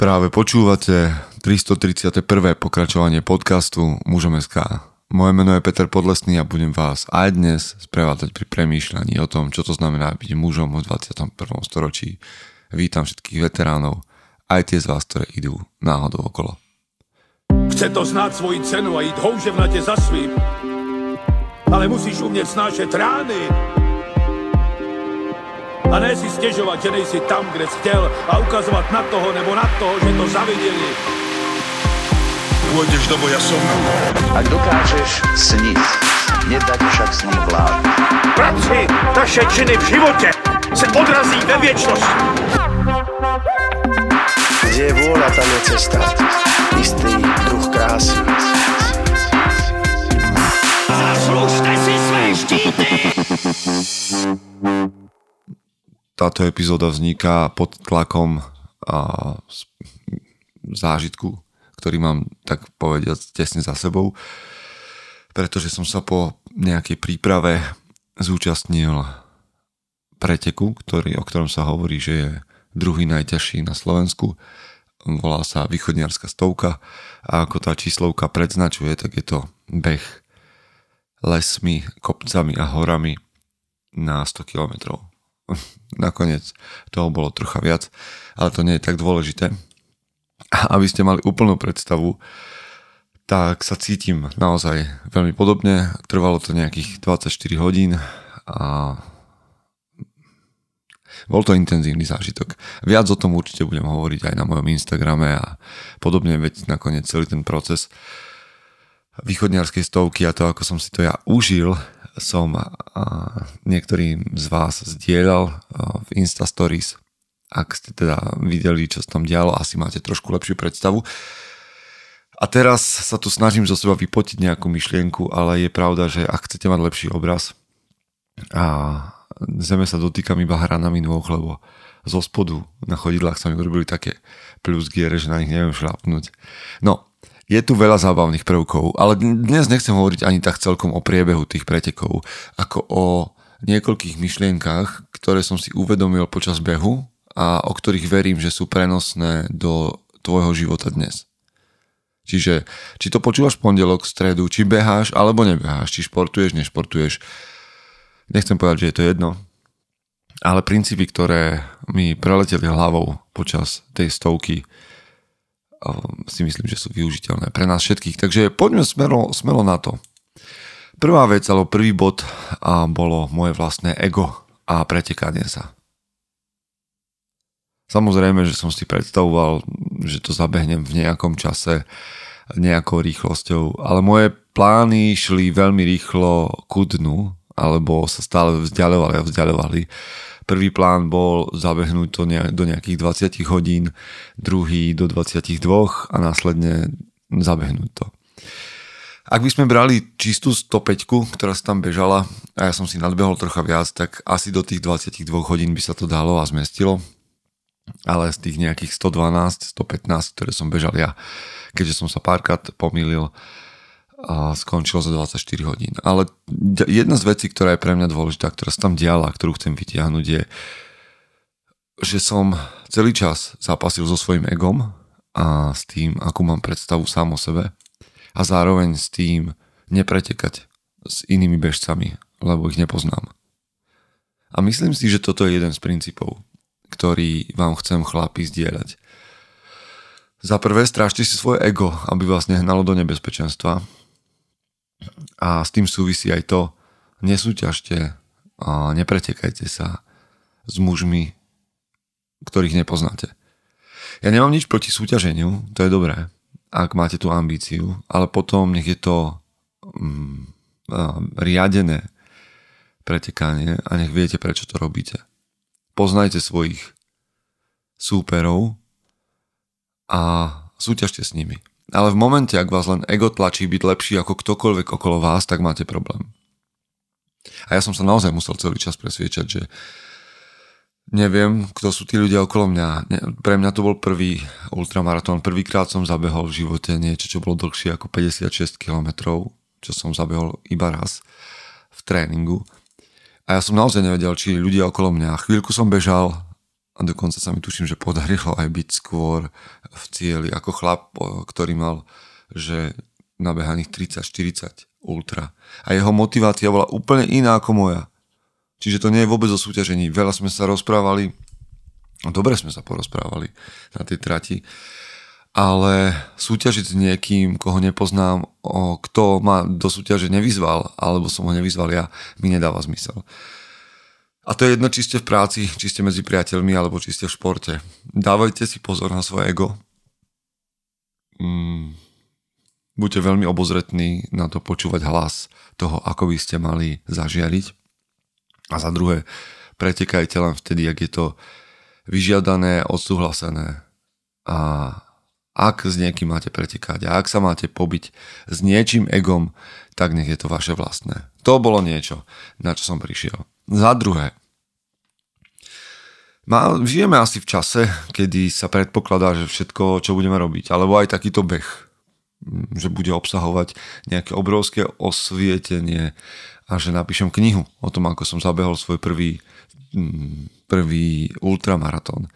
Práve počúvate 331. pokračovanie podcastu Mužom SK. Moje meno je Peter Podlesný a budem vás aj dnes sprevádzať pri premýšľaní o tom, čo to znamená byť mužom v 21. storočí. Vítam všetkých veteránov, aj tie z vás, ktoré idú náhodou okolo. Chce to znát svoji cenu a jít houževnatě za svým. Ale musíš umět snášet rány. A ne si stěžovat, že nejsi tam, kde jsi chtěl a ukazovat na toho nebo na toho, že to zaviděli. Pôjdeš do boja som. Ak dokážeš sniť, nedať však sním vlád. Práci, taše činy v životě se odrazí ve věčnosti. Kde je vôľa, tam je cesta. Istý druh krásy. Zaslužte si své štíty! Táto epizóda vzniká pod tlakom a zážitku, ktorý mám tak povediať tesne za sebou, pretože som sa po nejakej príprave zúčastnil preteku, ktorý, o ktorom sa hovorí, že je druhý najťažší na Slovensku. Volá sa východniarská stovka a ako tá číslovka predznačuje, tak je to beh lesmi, kopcami a horami na 100 kilometrov. Nakoniec toho bolo trocha viac, ale to nie je tak dôležité. Aby ste mali úplnú predstavu, tak sa cítim naozaj veľmi podobne. Trvalo to nejakých 24 hodín a bol to intenzívny zážitok. Viac o tom určite budem hovoriť aj na mojom Instagrame a podobne, veď nakoniec celý ten proces východniarskej stovky a to, ako som si to ja užil, som niektorým z vás zdieľal v Insta Stories. Ak ste teda videli, čo sa tam dialo, asi máte trošku lepšiu predstavu. A teraz sa tu snažím zo seba vypotiť nejakú myšlienku, ale je pravda, že ak chcete mať lepší obraz a zeme sa dotýkam iba hranami nôh, lebo zo spodu na chodidlách sa mi urobili také plusgiere, že na nich neviem šlápnuť. No, je tu veľa zábavných prvkov, ale dnes nechcem hovoriť ani tak celkom o priebehu tých pretekov, ako o niekoľkých myšlienkach, ktoré som si uvedomil počas behu a o ktorých verím, že sú prenosné do tvojho života dnes. Čiže, či to počúvaš v pondelok, stredu, či beháš alebo nebeháš, či športuješ, nešportuješ, nechcem povedať, že je to jedno, ale princípy, ktoré mi preleteli hlavou počas tej stovky, si myslím, že sú využiteľné pre nás všetkých. Takže poďme smelo, smelo na to. Prvá vec, alebo prvý bod a bolo moje vlastné ego a pretekanie sa. Samozrejme, že som si predstavoval, že to zabehnem v nejakom čase, nejakou rýchlosťou, ale moje plány šli veľmi rýchlo ku dnu, alebo sa stále vzdialovali a vzdialovali. Prvý plán bol zabehnúť to do nejakých 20 hodín, druhý do 22 a následne zabehnúť to. Ak by sme brali čistú 105, ktorá sa tam bežala a ja som si nadbehol trocha viac, tak asi do tých 22 hodín by sa to dalo a zmestilo. Ale z tých nejakých 112, 115, ktoré som bežal ja, keďže som sa párkrát pomýlil, a skončilo za 24 hodín. Ale jedna z vecí, ktorá je pre mňa dôležitá, ktorá sa tam diala, ktorú chcem vytiahnuť je, že som celý čas zápasil so svojím egom a s tým, akú mám predstavu sám o sebe a zároveň s tým nepretekať s inými bežcami, lebo ich nepoznám. A myslím si, že toto je jeden z princípov, ktorý vám chcem chlapi zdieľať. Za prvé, strážte si svoje ego, aby vás nehnalo do nebezpečenstva. A s tým súvisí aj to, nesúťažte a nepretekajte sa s mužmi, ktorých nepoznáte. Ja nemám nič proti súťaženiu, to je dobré, ak máte tú ambíciu, ale potom nech je to mm, riadené pretekanie a nech viete, prečo to robíte. Poznajte svojich súperov a súťažte s nimi. Ale v momente, ak vás len ego tlačí byť lepší ako ktokoľvek okolo vás, tak máte problém. A ja som sa naozaj musel celý čas presviečať, že neviem, kto sú tí ľudia okolo mňa. Pre mňa to bol prvý ultramaratón. Prvýkrát som zabehol v živote niečo, čo bolo dlhšie ako 56 km, čo som zabehol iba raz v tréningu. A ja som naozaj nevedel, či ľudia okolo mňa. Chvíľku som bežal a dokonca sa mi tuším, že podarilo aj byť skôr v cieli ako chlap, ktorý mal že nabehaných 30-40 ultra. A jeho motivácia bola úplne iná ako moja. Čiže to nie je vôbec o súťažení. Veľa sme sa rozprávali, dobre sme sa porozprávali na tej trati, ale súťažiť s niekým, koho nepoznám, o, kto ma do súťaže nevyzval, alebo som ho nevyzval ja, mi nedáva zmysel. A to je jedno, či ste v práci, či ste medzi priateľmi, alebo či ste v športe. Dávajte si pozor na svoje ego. Mm. Buďte veľmi obozretní na to počúvať hlas toho, ako by ste mali zažiariť. A za druhé, pretekajte len vtedy, ak je to vyžiadané, odsúhlasené. A ak s niekým máte pretekať a ak sa máte pobiť s niečím egom, tak nech je to vaše vlastné. To bolo niečo, na čo som prišiel. Za druhé, má, žijeme asi v čase, kedy sa predpokladá, že všetko, čo budeme robiť, alebo aj takýto beh, že bude obsahovať nejaké obrovské osvietenie. A že napíšem knihu o tom, ako som zabehol svoj prvý, prvý ultramaratón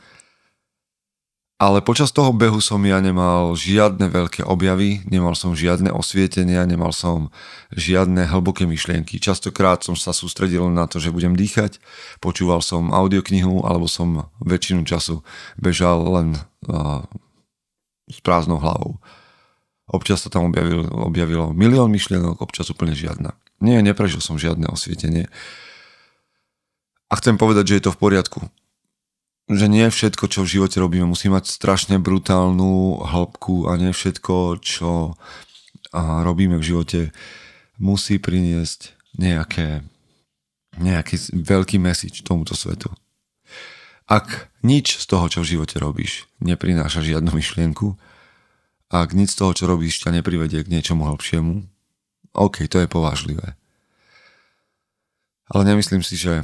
ale počas toho behu som ja nemal žiadne veľké objavy, nemal som žiadne osvietenia, nemal som žiadne hlboké myšlienky. Častokrát som sa sústredil na to, že budem dýchať, počúval som audioknihu alebo som väčšinu času bežal len uh, s prázdnou hlavou. Občas sa tam objavilo, objavilo milión myšlienok, občas úplne žiadna. Nie, neprežil som žiadne osvietenie. A chcem povedať, že je to v poriadku že nie všetko, čo v živote robíme, musí mať strašne brutálnu hĺbku a nie všetko, čo robíme v živote, musí priniesť nejaké, nejaký veľký message tomuto svetu. Ak nič z toho, čo v živote robíš, neprináša žiadnu myšlienku, ak nič z toho, čo robíš, ťa neprivedie k niečomu hlbšiemu, OK, to je povážlivé. Ale nemyslím si, že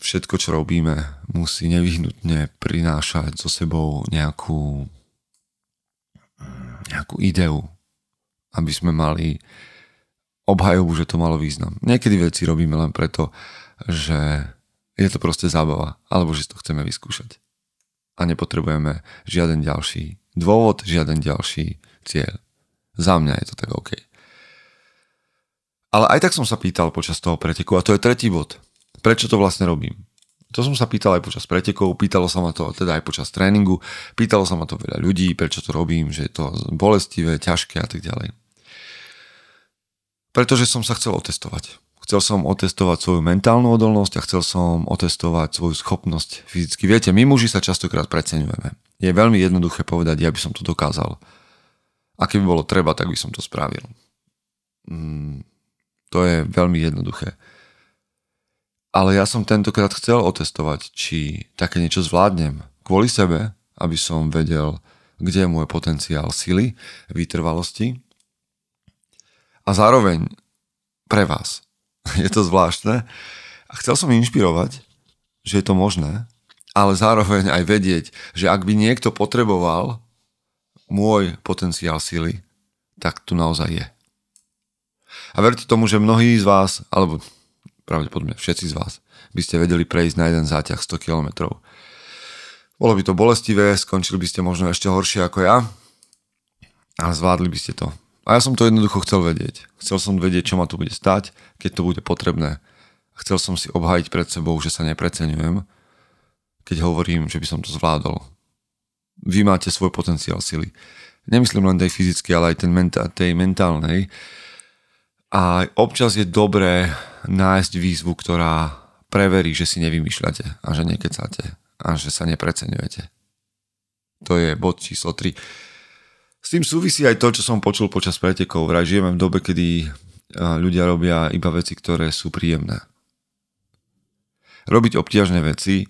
všetko, čo robíme, musí nevyhnutne prinášať so sebou nejakú, nejakú ideu, aby sme mali obhajobu, že to malo význam. Niekedy veci robíme len preto, že je to proste zábava, alebo že to chceme vyskúšať. A nepotrebujeme žiaden ďalší dôvod, žiaden ďalší cieľ. Za mňa je to tak OK. Ale aj tak som sa pýtal počas toho preteku, a to je tretí bod prečo to vlastne robím. To som sa pýtal aj počas pretekov, pýtalo sa ma to teda aj počas tréningu, pýtalo sa ma to veľa ľudí, prečo to robím, že je to bolestivé, ťažké a tak ďalej. Pretože som sa chcel otestovať. Chcel som otestovať svoju mentálnu odolnosť a chcel som otestovať svoju schopnosť fyzicky. Viete, my muži sa častokrát preceňujeme. Je veľmi jednoduché povedať, ja by som to dokázal. A keby bolo treba, tak by som to spravil. Mm, to je veľmi jednoduché. Ale ja som tentokrát chcel otestovať, či také niečo zvládnem kvôli sebe, aby som vedel, kde je môj potenciál sily, vytrvalosti a zároveň pre vás. Je to zvláštne a chcel som inšpirovať, že je to možné, ale zároveň aj vedieť, že ak by niekto potreboval môj potenciál sily, tak tu naozaj je. A verte tomu, že mnohí z vás, alebo pravdepodobne všetci z vás, by ste vedeli prejsť na jeden záťah 100 km. Bolo by to bolestivé, skončili by ste možno ešte horšie ako ja, ale zvládli by ste to. A ja som to jednoducho chcel vedieť. Chcel som vedieť, čo ma tu bude stať, keď to bude potrebné. Chcel som si obhájiť pred sebou, že sa nepreceňujem, keď hovorím, že by som to zvládol. Vy máte svoj potenciál sily. Nemyslím len tej fyzickej, ale aj ten menta- tej mentálnej. A občas je dobré nájsť výzvu, ktorá preverí, že si nevymýšľate a že nekecáte a že sa nepreceňujete. To je bod číslo 3. S tým súvisí aj to, čo som počul počas pretekov. Vraj žijeme v dobe, kedy ľudia robia iba veci, ktoré sú príjemné. Robiť obťažné veci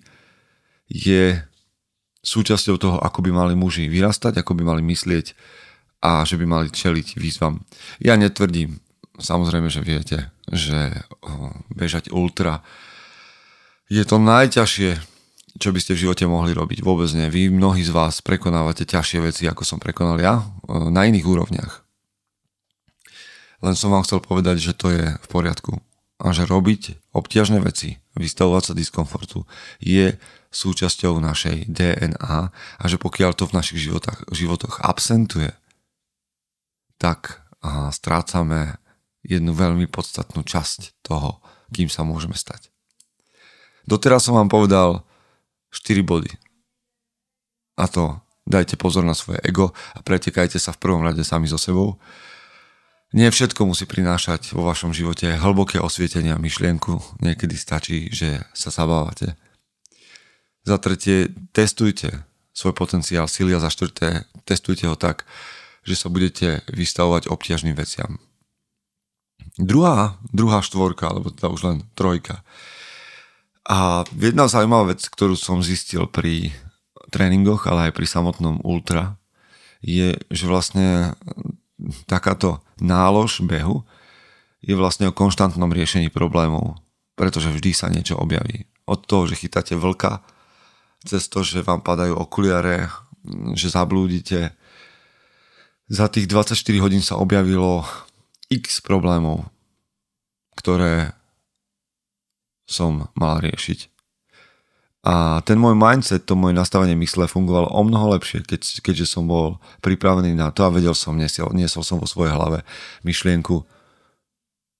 je súčasťou toho, ako by mali muži vyrastať, ako by mali myslieť a že by mali čeliť výzvam. Ja netvrdím, samozrejme, že viete, že bežať ultra je to najťažšie, čo by ste v živote mohli robiť. Vôbec nie. Vy, mnohí z vás, prekonávate ťažšie veci, ako som prekonal ja, na iných úrovniach. Len som vám chcel povedať, že to je v poriadku. A že robiť obťažné veci, vystavovať sa diskomfortu, je súčasťou našej DNA a že pokiaľ to v našich životoch, životoch absentuje, tak a, strácame jednu veľmi podstatnú časť toho, kým sa môžeme stať. Doteraz som vám povedal 4 body. A to dajte pozor na svoje ego a pretekajte sa v prvom rade sami so sebou. Nie všetko musí prinášať vo vašom živote hlboké osvietenie a myšlienku. Niekedy stačí, že sa zabávate. Za tretie, testujte svoj potenciál sily a za štvrté, testujte ho tak, že sa budete vystavovať obťažným veciam. Druhá, druhá štvorka, alebo teda už len trojka. A jedna zaujímavá vec, ktorú som zistil pri tréningoch, ale aj pri samotnom ultra, je, že vlastne takáto nálož behu je vlastne o konštantnom riešení problémov, pretože vždy sa niečo objaví. Od toho, že chytáte vlka, cez to, že vám padajú okuliare, že zablúdite. Za tých 24 hodín sa objavilo x problémov, ktoré som mal riešiť. A ten môj mindset, to moje nastavenie mysle fungovalo o mnoho lepšie, keď, keďže som bol pripravený na to a vedel som, niesol, niesol som vo svojej hlave myšlienku.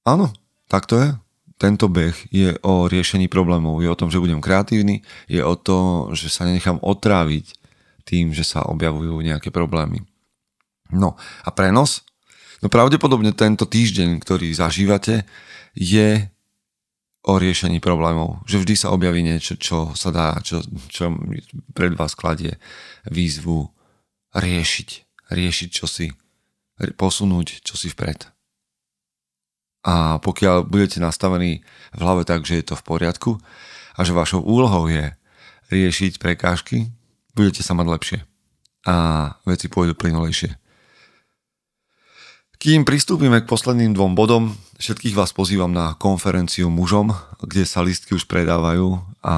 Áno, tak to je tento beh je o riešení problémov, je o tom, že budem kreatívny, je o to, že sa nenechám otráviť tým, že sa objavujú nejaké problémy. No a prenos? No pravdepodobne tento týždeň, ktorý zažívate, je o riešení problémov. Že vždy sa objaví niečo, čo sa dá, čo, čo pred vás kladie výzvu riešiť. Riešiť čosi. Posunúť čosi vpred. A pokiaľ budete nastavení v hlave tak, že je to v poriadku a že vašou úlohou je riešiť prekážky, budete sa mať lepšie a veci pôjdu plynulejšie. Kým pristúpime k posledným dvom bodom, všetkých vás pozývam na konferenciu mužom, kde sa listky už predávajú a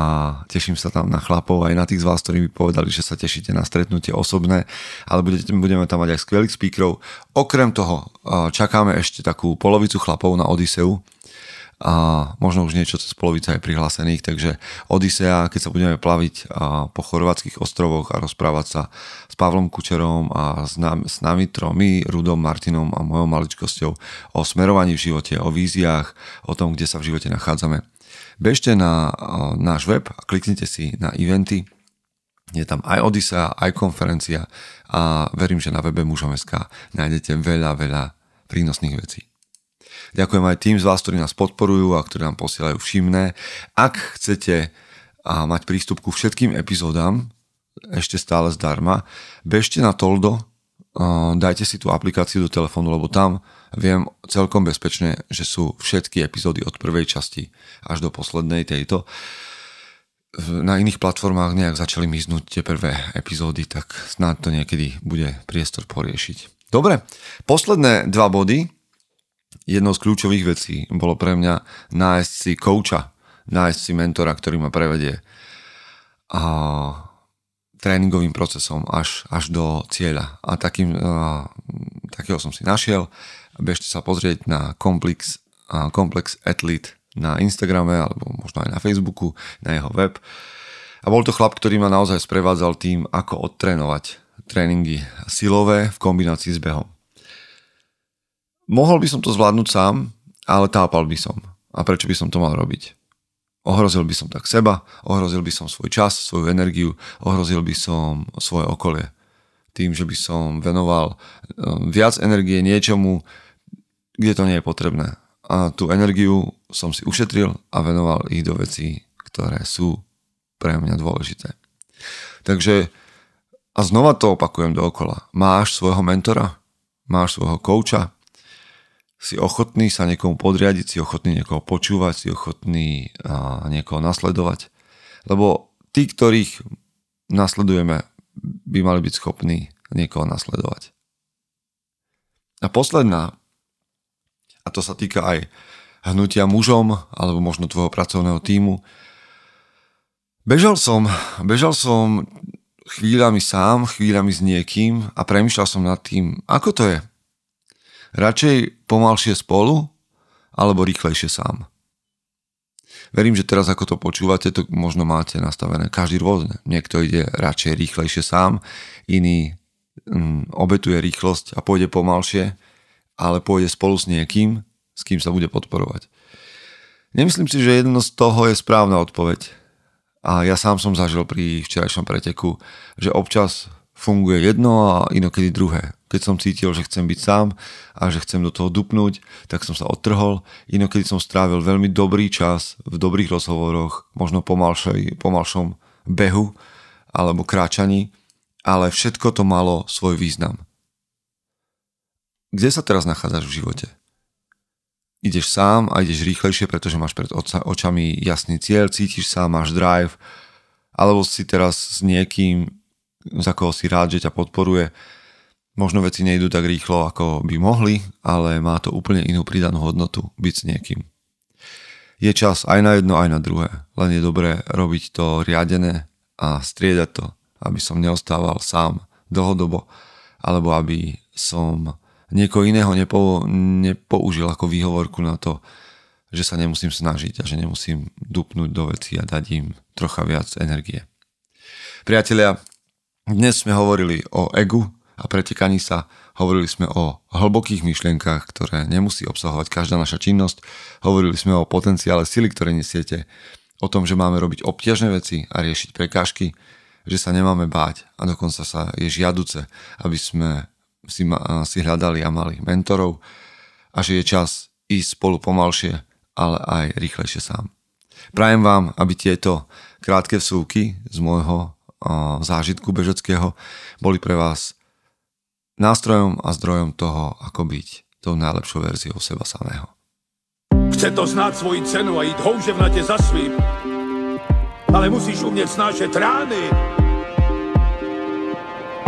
teším sa tam na chlapov aj na tých z vás, ktorí mi povedali, že sa tešíte na stretnutie osobné, ale budeme tam mať aj skvelých speakerov. Okrem toho čakáme ešte takú polovicu chlapov na Odiseu, a možno už niečo cez polovica je prihlásených, takže Odisea, keď sa budeme plaviť po chorvátskych ostrovoch a rozprávať sa s Pavlom Kučerom a s nami, s tromi, Rudom, Martinom a mojou maličkosťou o smerovaní v živote, o víziách, o tom, kde sa v živote nachádzame. Bežte na náš web a kliknite si na eventy, je tam aj Odisea, aj konferencia a verím, že na webe mužom.sk nájdete veľa, veľa prínosných vecí. Ďakujem aj tým z vás, ktorí nás podporujú a ktorí nám posielajú všimné. Ak chcete a mať prístup ku všetkým epizódám, ešte stále zdarma, bežte na Toldo, dajte si tú aplikáciu do telefónu, lebo tam viem celkom bezpečne, že sú všetky epizódy od prvej časti až do poslednej tejto. Na iných platformách nejak začali miznúť tie prvé epizódy, tak snáď to niekedy bude priestor poriešiť. Dobre, posledné dva body, jednou z kľúčových vecí bolo pre mňa nájsť si kouča, nájsť si mentora, ktorý ma prevedie a tréningovým procesom až, až do cieľa. A takým, a, takého som si našiel. Bežte sa pozrieť na Complex, a Complex Athlete na Instagrame alebo možno aj na Facebooku, na jeho web. A bol to chlap, ktorý ma naozaj sprevádzal tým, ako odtrénovať tréningy silové v kombinácii s behom. Mohol by som to zvládnuť sám, ale tápal by som. A prečo by som to mal robiť? Ohrozil by som tak seba, ohrozil by som svoj čas, svoju energiu, ohrozil by som svoje okolie. Tým, že by som venoval um, viac energie niečomu, kde to nie je potrebné. A tú energiu som si ušetril a venoval ich do vecí, ktoré sú pre mňa dôležité. Takže, a znova to opakujem dookola, máš svojho mentora, máš svojho kouča, si ochotný sa niekomu podriadiť, si ochotný niekoho počúvať, si ochotný a, niekoho nasledovať. Lebo tí, ktorých nasledujeme, by mali byť schopní niekoho nasledovať. A posledná, a to sa týka aj hnutia mužom, alebo možno tvojho pracovného týmu, bežal som, bežal som chvíľami sám, chvíľami s niekým a premýšľal som nad tým, ako to je, Radšej pomalšie spolu alebo rýchlejšie sám. Verím, že teraz ako to počúvate, to možno máte nastavené každý rôzne. Niekto ide radšej rýchlejšie sám, iný mm, obetuje rýchlosť a pôjde pomalšie, ale pôjde spolu s niekým, s kým sa bude podporovať. Nemyslím si, že jedno z toho je správna odpoveď. A ja sám som zažil pri včerajšom preteku, že občas funguje jedno a inokedy druhé. Keď som cítil, že chcem byť sám a že chcem do toho dupnúť, tak som sa odtrhol. Inokedy som strávil veľmi dobrý čas v dobrých rozhovoroch, možno pomalšej, pomalšom behu alebo kráčaní, ale všetko to malo svoj význam. Kde sa teraz nachádzaš v živote? Ideš sám a ideš rýchlejšie, pretože máš pred očami jasný cieľ, cítiš sa, máš drive, alebo si teraz s niekým za koho si rád, že ťa podporuje. Možno veci nejdú tak rýchlo, ako by mohli, ale má to úplne inú pridanú hodnotu byť s niekým. Je čas aj na jedno, aj na druhé. Len je dobré robiť to riadené a striedať to, aby som neostával sám dlhodobo, alebo aby som niekoho iného nepo, nepoužil ako výhovorku na to, že sa nemusím snažiť a že nemusím dupnúť do veci a dať im trocha viac energie. Priatelia, dnes sme hovorili o egu a pretekaní sa, hovorili sme o hlbokých myšlienkach, ktoré nemusí obsahovať každá naša činnosť, hovorili sme o potenciále sily, ktoré nesiete, o tom, že máme robiť obťažné veci a riešiť prekážky, že sa nemáme báť a dokonca sa je žiaduce, aby sme si, ma, si hľadali a mali mentorov a že je čas ísť spolu pomalšie, ale aj rýchlejšie sám. Prajem vám, aby tieto krátke vsúky z môjho zážitku bežeckého boli pre vás nástrojom a zdrojom toho, ako byť tou najlepšou verziou seba samého. Chce to znát svoji cenu a jít houževnatě za svým. Ale musíš umět snášet rány.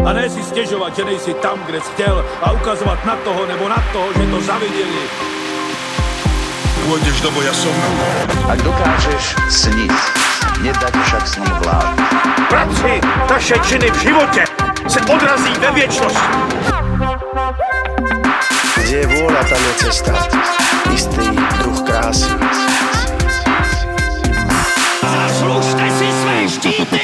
A ne si stěžovat, že nejsi tam, kde jsi chtěl a ukazovat na toho nebo na toho, že to zaviděli. Pôjdeš do boja som. Ak dokážeš sniť, nedať však svým vlád. Práci taše činy v živote se odrazí ve viečnosť. Kde je vôľa, tam je cesta. Istý druh krásy. Zaslužte si své štíty!